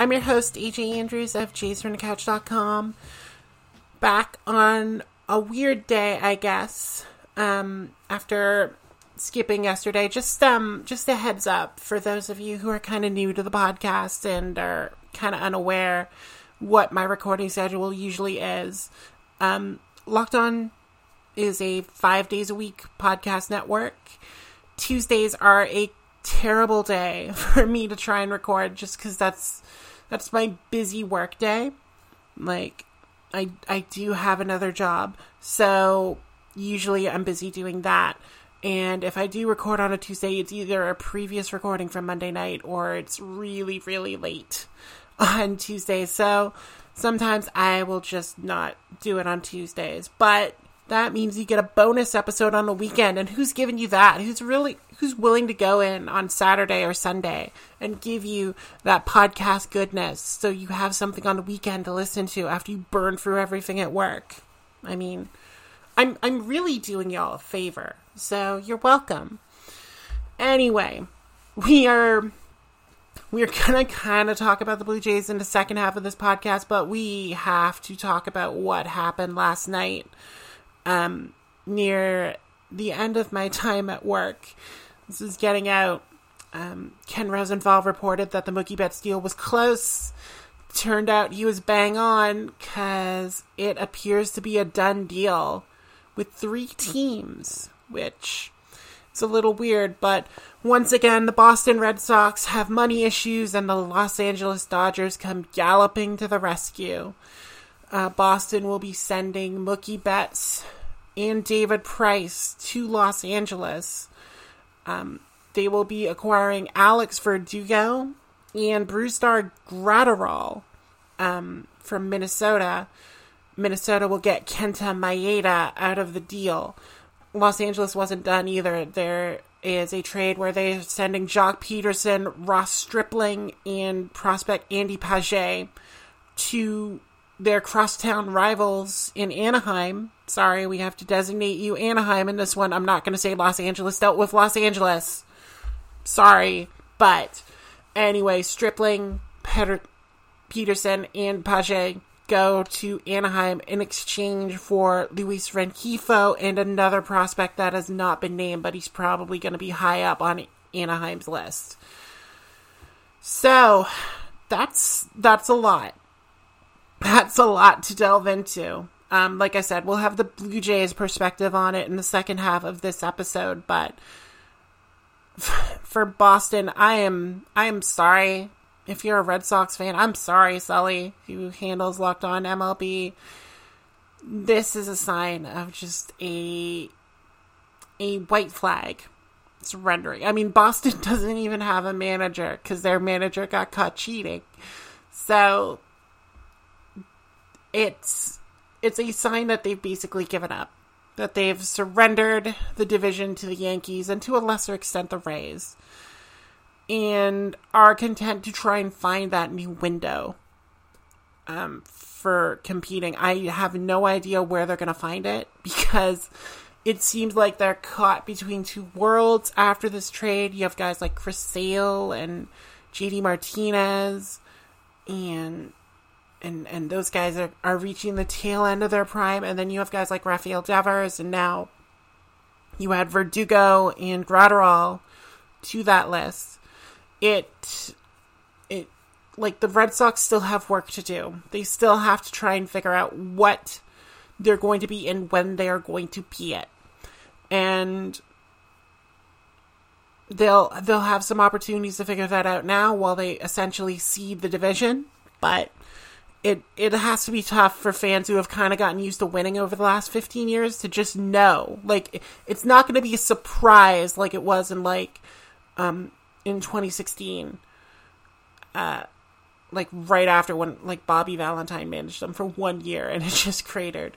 I'm your host, AJ Andrews of JaysFromTheCouch.com. Back on a weird day, I guess. Um, after skipping yesterday, just um, just a heads up for those of you who are kind of new to the podcast and are kind of unaware what my recording schedule usually is. Um, Locked On is a five days a week podcast network. Tuesdays are a terrible day for me to try and record just because that's that's my busy work day. Like I I do have another job. So usually I'm busy doing that. And if I do record on a Tuesday, it's either a previous recording from Monday night or it's really, really late on Tuesday. So sometimes I will just not do it on Tuesdays. But that means you get a bonus episode on the weekend. And who's giving you that? Who's really who's willing to go in on Saturday or Sunday and give you that podcast goodness so you have something on the weekend to listen to after you burn through everything at work? I mean, I'm I'm really doing y'all a favor. So you're welcome. Anyway, we are we're gonna kind of talk about the Blue Jays in the second half of this podcast, but we have to talk about what happened last night um, near the end of my time at work. This is getting out. Um, Ken Rosenthal reported that the Mookie Betts deal was close. Turned out he was bang on because it appears to be a done deal with three teams, which is a little weird. But once again, the Boston Red Sox have money issues, and the Los Angeles Dodgers come galloping to the rescue. Uh, Boston will be sending Mookie Betts and David Price to Los Angeles. Um, they will be acquiring Alex Verdugo and Brusdar Graterol um, from Minnesota. Minnesota will get Kenta Maeda out of the deal. Los Angeles wasn't done either. There is a trade where they're sending Joc Pederson, Ross Stripling, and prospect Andy Paget to their crosstown rivals in Anaheim. Sorry, we have to designate you Anaheim in this one. I'm not going to say Los Angeles dealt with Los Angeles. Sorry, but anyway, Stripling, Peter, Pederson, and Paget go to Anaheim in exchange for Luis Rengifo and another prospect that has not been named, but he's probably going to be high up on Anaheim's list. So that's that's a lot. That's a lot to delve into. Um, like I said, we'll have the Blue Jays perspective on it in the second half of this episode, but for Boston, I am I am sorry if you're a Red Sox fan. I'm sorry, Sully, who handles Locked On MLB. This is a sign of just a a white flag surrendering. I mean, Boston doesn't even have a manager because their manager got caught cheating. So it's it's a sign that they've basically given up that they've surrendered the division to the Yankees and to a lesser extent the Rays and are content to try and find that new window um, for competing. I have no idea where they're going to find it because it seems like they're caught between two worlds after this trade. You have guys like Chris Sale and JD Martinez and and and those guys are, are reaching the tail end of their prime and then you have guys like Rafael Devers and now you add Verdugo and Graterol to that list. It it like the Red Sox still have work to do. They still have to try and figure out what they're going to be and when they are going to be it. And they'll they'll have some opportunities to figure that out now while they essentially cede the division, but it it has to be tough for fans who have kind of gotten used to winning over the last 15 years to just know like it's not going to be a surprise like it was in like um in 2016 uh like right after when like Bobby Valentine managed them for one year and it just cratered.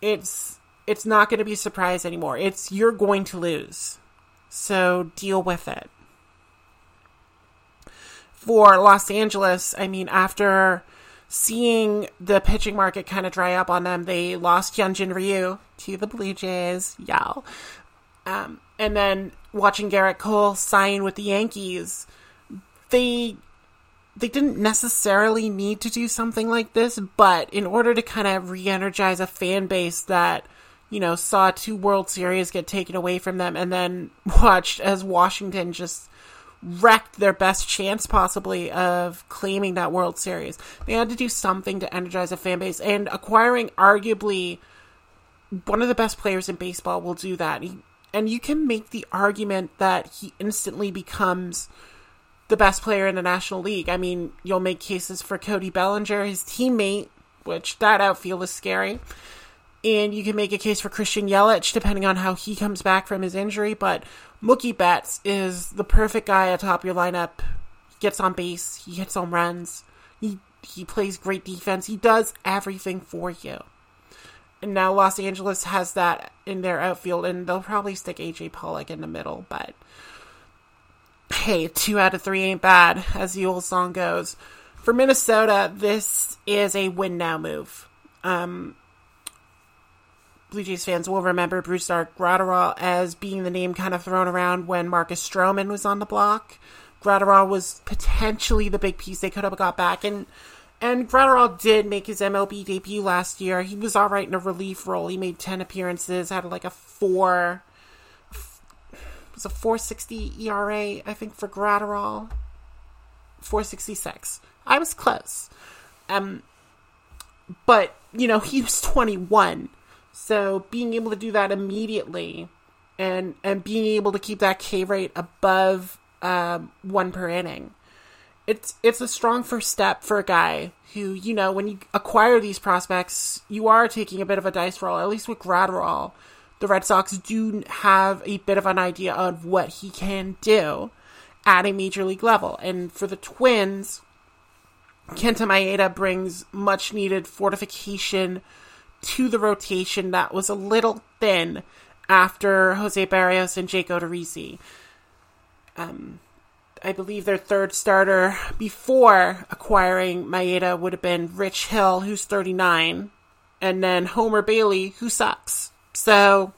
It's it's not going to be a surprise anymore. It's you're going to lose. So deal with it. For Los Angeles, I mean after seeing the pitching market kind of dry up on them, they lost Hyunjin Ryu to the Blue Jays. Yeah. Um, and then watching Gerrit Cole sign with the Yankees, they they didn't necessarily need to do something like this, but in order to kind of re-energize a fan base that you know saw two World Series get taken away from them, and then watched as Washington just wrecked their best chance possibly of claiming that World Series. They had to do something to energize a fan base, and acquiring arguably one of the best players in baseball will do that. And you can make the argument that he instantly becomes the best player in the National League. I mean, you'll make cases for Cody Bellinger, his teammate, which that outfield is scary. And you can make a case for Christian Yelich, depending on how he comes back from his injury. But Mookie Betts is the perfect guy atop your lineup. He gets on base, he hits home runs, he he plays great defense. He does everything for you. And now Los Angeles has that in their outfield, and they'll probably stick AJ Pollock in the middle, but hey, two out of three ain't bad, as the old song goes. For Minnesota, this is a win now move. Um, Blue Jays fans will remember Brusdar Graterol as being the name kind of thrown around when Marcus Stroman was on the block. Graterol was potentially the big piece they could have got back, and and Graterol did make his MLB debut last year. He was all right in a relief role. He made ten appearances, had like a four was a 460 ERA, I think, for Graterol. 466. I was close. Um, but, you know, he was 21. So being able to do that immediately and and being able to keep that K rate above um, one per inning, it's it's a strong first step for a guy who you know when you acquire these prospects, you are taking a bit of a dice roll. At least with Graterol, the Red Sox do have a bit of an idea of what he can do at a major league level. And for the Twins, Kenta Maeda brings much needed fortification to the rotation that was a little thin after Jose Berrios and Jake Odorizzi. Um, I believe their third starter before acquiring Maeda would have been Rich Hill, who's 39, and then Homer Bailey, who sucks. So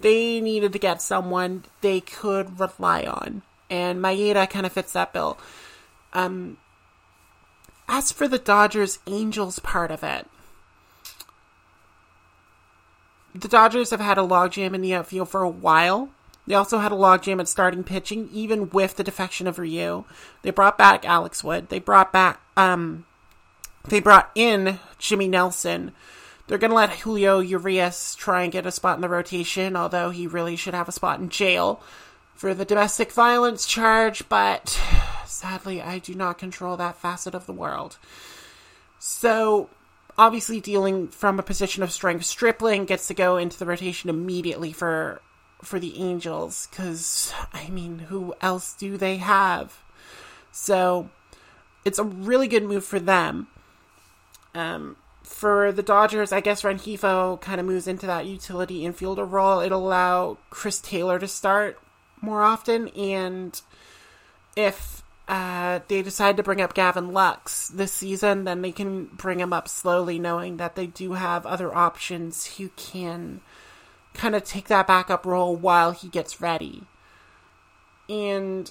they needed to get someone they could rely on. And Maeda kind of fits that bill. Um, as for the Dodgers Angels part of it, the Dodgers have had a logjam in the outfield for a while. They also had a logjam at starting pitching, even with the defection of Ryu. They brought back Alex Wood. They brought back, um, they brought in Jimmy Nelson, they're going to let Julio Urias try and get a spot in the rotation, although he really should have a spot in jail for the domestic violence charge, but sadly, I do not control that facet of the world. So, obviously, dealing from a position of strength, Stripling gets to go into the rotation immediately for for the Angels because I mean, who else do they have? So, it's a really good move for them. Um, for the Dodgers, I guess Rengifo kind of moves into that utility infielder role. It'll allow Chris Taylor to start more often, and if they decide to bring up Gavin Lux this season, then they can bring him up slowly, knowing that they do have other options who can kind of take that backup role while he gets ready. And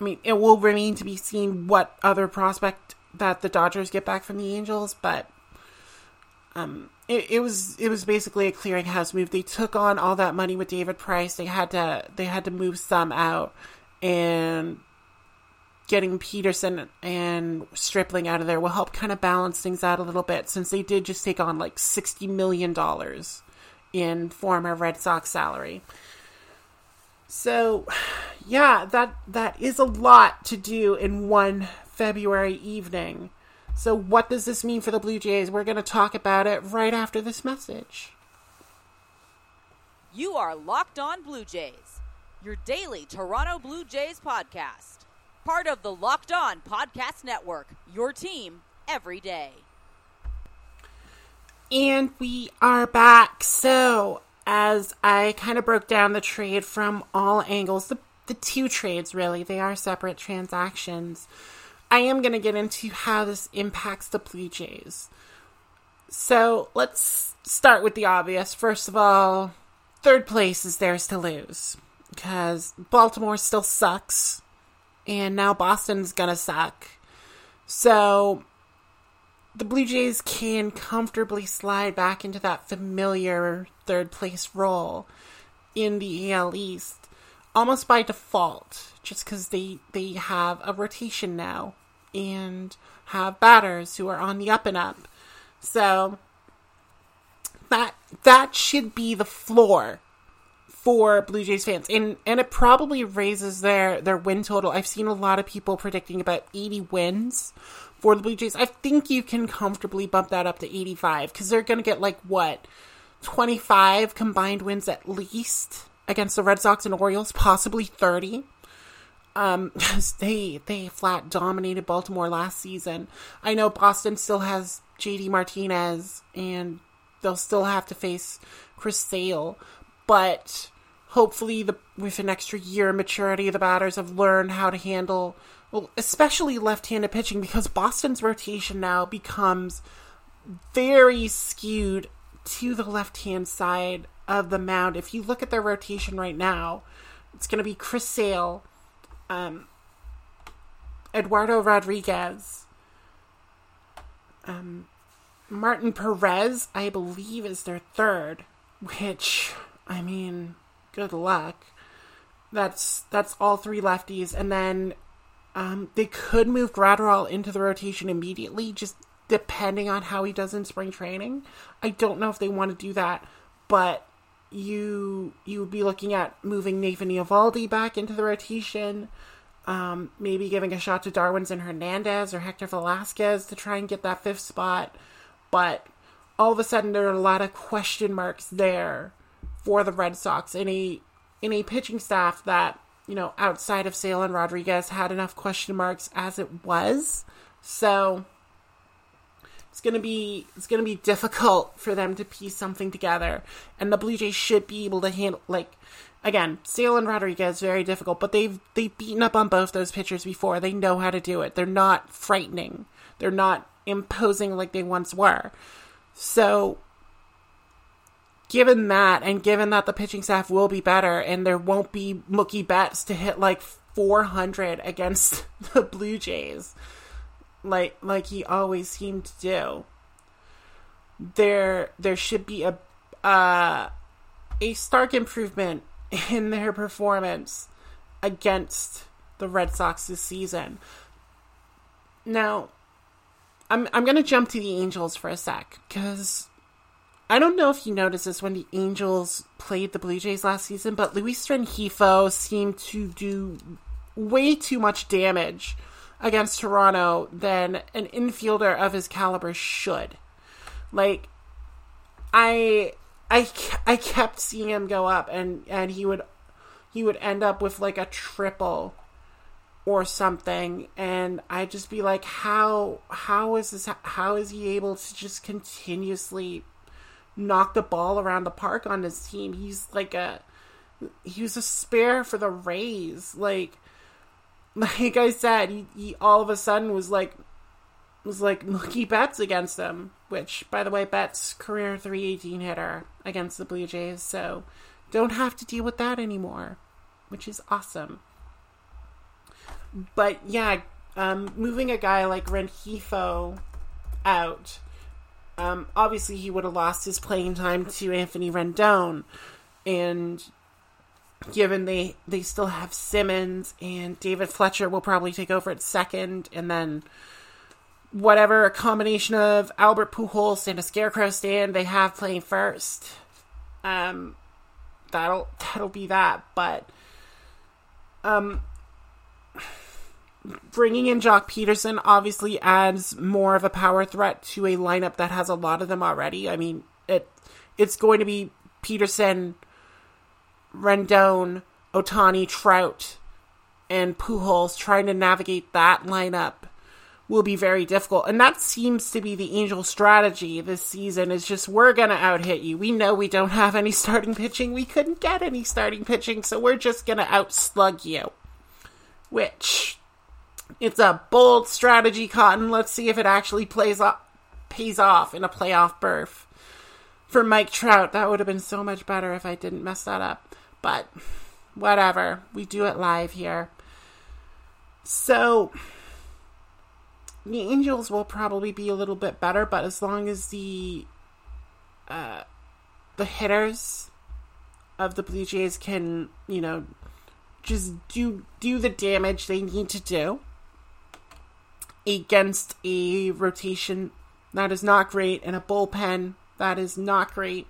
I mean, it will remain to be seen what other prospect that the Dodgers get back from the Angels, but um, it, it was it was basically a clearinghouse move. They took on all that money with David Price. They had to they had to move some out, and getting Pederson and Stripling out of there will help kind of balance things out a little bit. Since they did just take on like sixty million dollars in former Red Sox salary. So, yeah, that that is a lot to do in one February evening. So, what does this mean for the Blue Jays? We're going to talk about it right after this message. You are Locked On Blue Jays, your daily Toronto Blue Jays podcast. Part of the Locked On Podcast Network. Your team every day. And we are back. So, as I kind of broke down the trade from all angles, the, the two trades really, they are separate transactions. I am going to get into how this impacts the Blue Jays. So, let's start with the obvious. First of all, third place is theirs to lose because Baltimore still sucks, and now Boston's gonna suck. So the Blue Jays can comfortably slide back into that familiar third place role in the AL East almost by default, just because they they have a rotation now and have batters who are on the up and up. So that that should be the floor for Blue Jays fans, and and it probably raises their their win total. I've seen a lot of people predicting about 80 wins for the Blue Jays. I think you can comfortably bump that up to 85 because they're going to get like what 25 combined wins at least against the Red Sox and Orioles, possibly 30. Um, they they flat dominated Baltimore last season. I know Boston still has JD Martinez, and they'll still have to face Chris Sale, but hopefully the with an extra year of maturity the batters have learned how to handle well especially left-handed pitching because Boston's rotation now becomes very skewed to the left-hand side of the mound. If you look at their rotation right now, it's going to be Chris Sale, um, Eduardo Rodriguez, um, Martin Perez, I believe, is their third, which, I mean, good luck. That's that's all three lefties, and then um, they could move Graterol into the rotation immediately, just depending on how he does in spring training. I don't know if they want to do that, but you you would be looking at moving Nathan Eovaldi back into the rotation, um, maybe giving a shot to Darwinzon Hernandez or Hector Velazquez to try and get that fifth spot. But all of a sudden, there are a lot of question marks there for the Red Sox any any pitching staff that you know outside of Sale and Rodriguez had enough question marks as it was. So it's gonna be it's gonna be difficult for them to piece something together, and the Blue Jays should be able to handle like again Sale and Rodriguez very difficult, but they've they've beaten up on both those pitchers before. They know how to do it. They're not frightening. They're not imposing like they once were. So given that, and given that the pitching staff will be better, and there won't be Mookie Betts to hit like 400 against the Blue Jays, like like he always seemed to do, there there should be a uh, a stark improvement in their performance against the Red Sox this season. Now, I'm I'm gonna jump to the Angels for a sec because I don't know if you noticed this when the Angels played the Blue Jays last season, but Luis Rengifo seemed to do way too much damage against Toronto than an infielder of his caliber should. Like, I, I, I kept seeing him go up, and and he would, he would end up with like a triple or something and i'd just be like how how is this how is he able to just continuously knock the ball around the park on his team. He's like a he was a spare for the rays. Like like i said he, he all of a sudden was like was like Mookie Betts against them, which, by the way, Betts career 318 hitter against the Blue Jays, so don't have to deal with that anymore, which is awesome. But yeah, um, moving a guy like Rengifo out, um, obviously he would have lost his playing time to Anthony Rendon, and given they they still have Simmons and David Fletcher will probably take over at second, and then whatever a combination of Albert Pujols and a Scarecrow stand they have playing first, um, that'll that'll be that, but um bringing in Joc Pederson obviously adds more of a power threat to a lineup that has a lot of them already. I mean, it it's going to be Pederson, Rendon, Ohtani, Trout, and Pujols trying to navigate that lineup will be very difficult. And that seems to be the Angel strategy this season is just we're going to out hit you. We know we don't have any starting pitching. We couldn't get any starting pitching, so we're just going to outslug you. Which it's a bold strategy, Cotton. Let's see if it actually plays off, pays off in a playoff berth. For Mike Trout, that would have been so much better if I didn't mess that up. But whatever. We do it live here. So the Angels will probably be a little bit better, but as long as the uh, the hitters of the Blue Jays can, you know, just do do the damage they need to do against a rotation that is not great and a bullpen that is not great.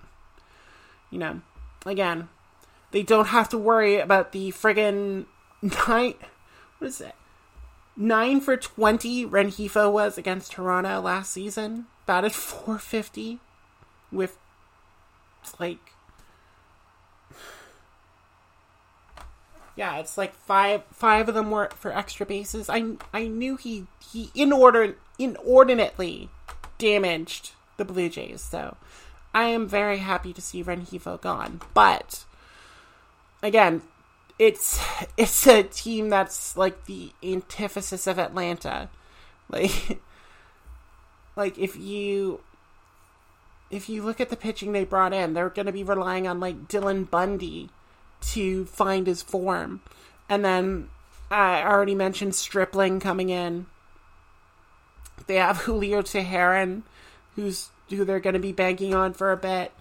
You know, again, they don't have to worry about the friggin' nine. What is it? Nine for 20 Rengifo was against Toronto last season. Batted 450 with like. Yeah, it's like five five of them were for extra bases. I I knew he he inordin, inordinately damaged the Blue Jays, so I am very happy to see Rengifo gone. But again, it's it's a team that's like the antithesis of Atlanta. Like like if you if you look at the pitching they brought in, they're going to be relying on like Dylan Bundy to find his form. And then I already mentioned Stripling coming in. They have Julio Teheran, who's who they're going to be banking on for a bit.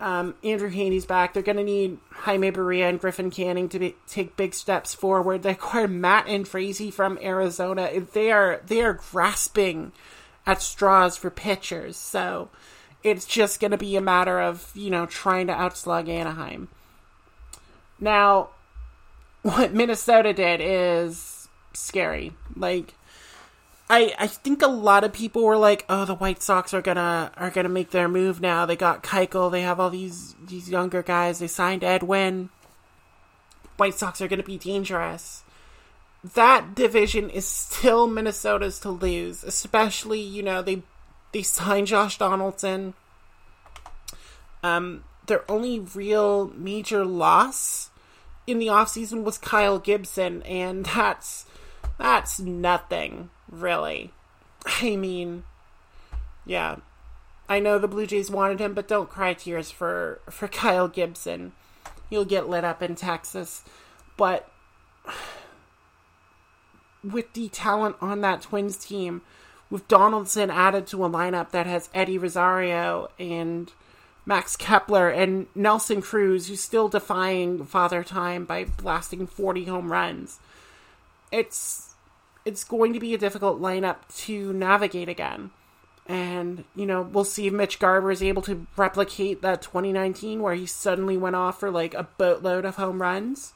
Um, Andrew Heaney's back. They're going to need Jaime Barria and Griffin Canning to be, take big steps forward. They acquired Matt Andriese from Arizona. They are they are grasping at straws for pitchers. So it's just going to be a matter of you know trying to outslug Anaheim. Now, what Minnesota did is scary. Like I, I think a lot of people were like, "Oh, the White Sox are gonna are gonna make their move now. They got Keuchel. They have all these these younger guys. They signed Edwin. White Sox are gonna be dangerous." That division is still Minnesota's to lose, especially you know they they signed Josh Donaldson. Um, their only real major loss in the offseason was Kyle Gibson, and that's that's nothing really. I mean, yeah. I know the Blue Jays wanted him, but don't cry tears for for Kyle Gibson. You'll get lit up in Texas. But with the talent on that Twins team, with Donaldson added to a lineup that has Eddie Rosario and Max Kepler and Nelson Cruz, who's still defying father time by blasting 40 home runs. It's it's going to be a difficult lineup to navigate again. And, you know, we'll see if Mitch Garver is able to replicate that 2019 where he suddenly went off for like a boatload of home runs.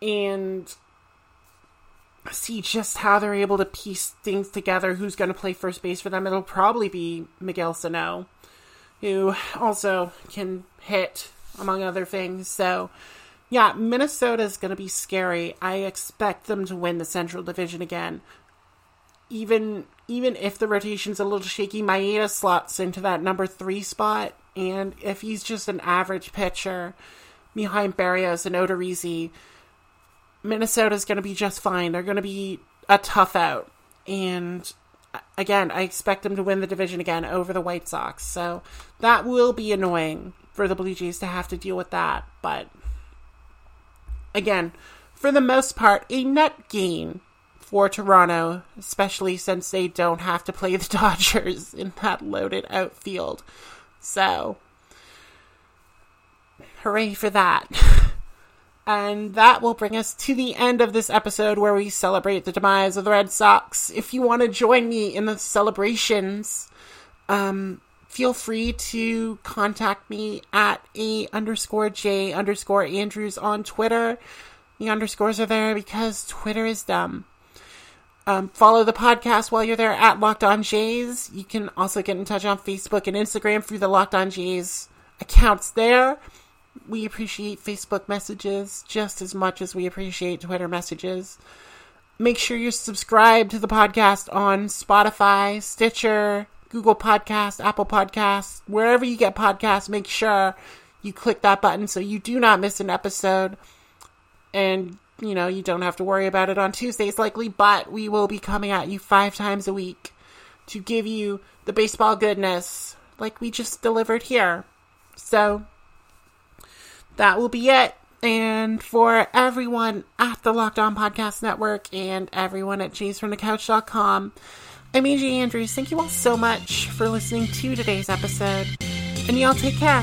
And see just how they're able to piece things together. Who's going to play first base for them? It'll probably be Miguel Sano, who also can hit, among other things. So yeah, Minnesota is going to be scary. I expect them to win the Central Division again. Even even if the rotation's a little shaky, Maeda slots into that number three spot, and if he's just an average pitcher behind Berrios and Odorizzi, Minnesota's going to be just fine. They're going to be a tough out, and again, I expect them to win the division again over the White Sox. So that will be annoying for the Blue Jays to have to deal with that, but again, for the most part, a net gain for Toronto, especially since they don't have to play the Dodgers in that loaded outfield. So, hooray for that. And that will bring us to the end of this episode where we celebrate the demise of the Red Sox. If you want to join me in the celebrations, um, feel free to contact me at a underscore j underscore andrews on Twitter. The underscores are there because Twitter is dumb. Um, follow the podcast while you're there at Locked On Jays. You can also get in touch on Facebook and Instagram through the Locked On Jays accounts there. We appreciate Facebook messages just as much as we appreciate Twitter messages. Make sure you're subscribed to the podcast on Spotify, Stitcher, Google Podcasts, Apple Podcasts, wherever you get podcasts. Make sure you click that button so you do not miss an episode. And, you know, you don't have to worry about it on Tuesdays likely, but we will be coming at you five times a week to give you the baseball goodness like we just delivered here. So that will be it. And for everyone at the Locked On Podcast Network and everyone at jaysfromthecouch.com, I'm AJ Andrews. Thank you all so much for listening to today's episode. And y'all take care.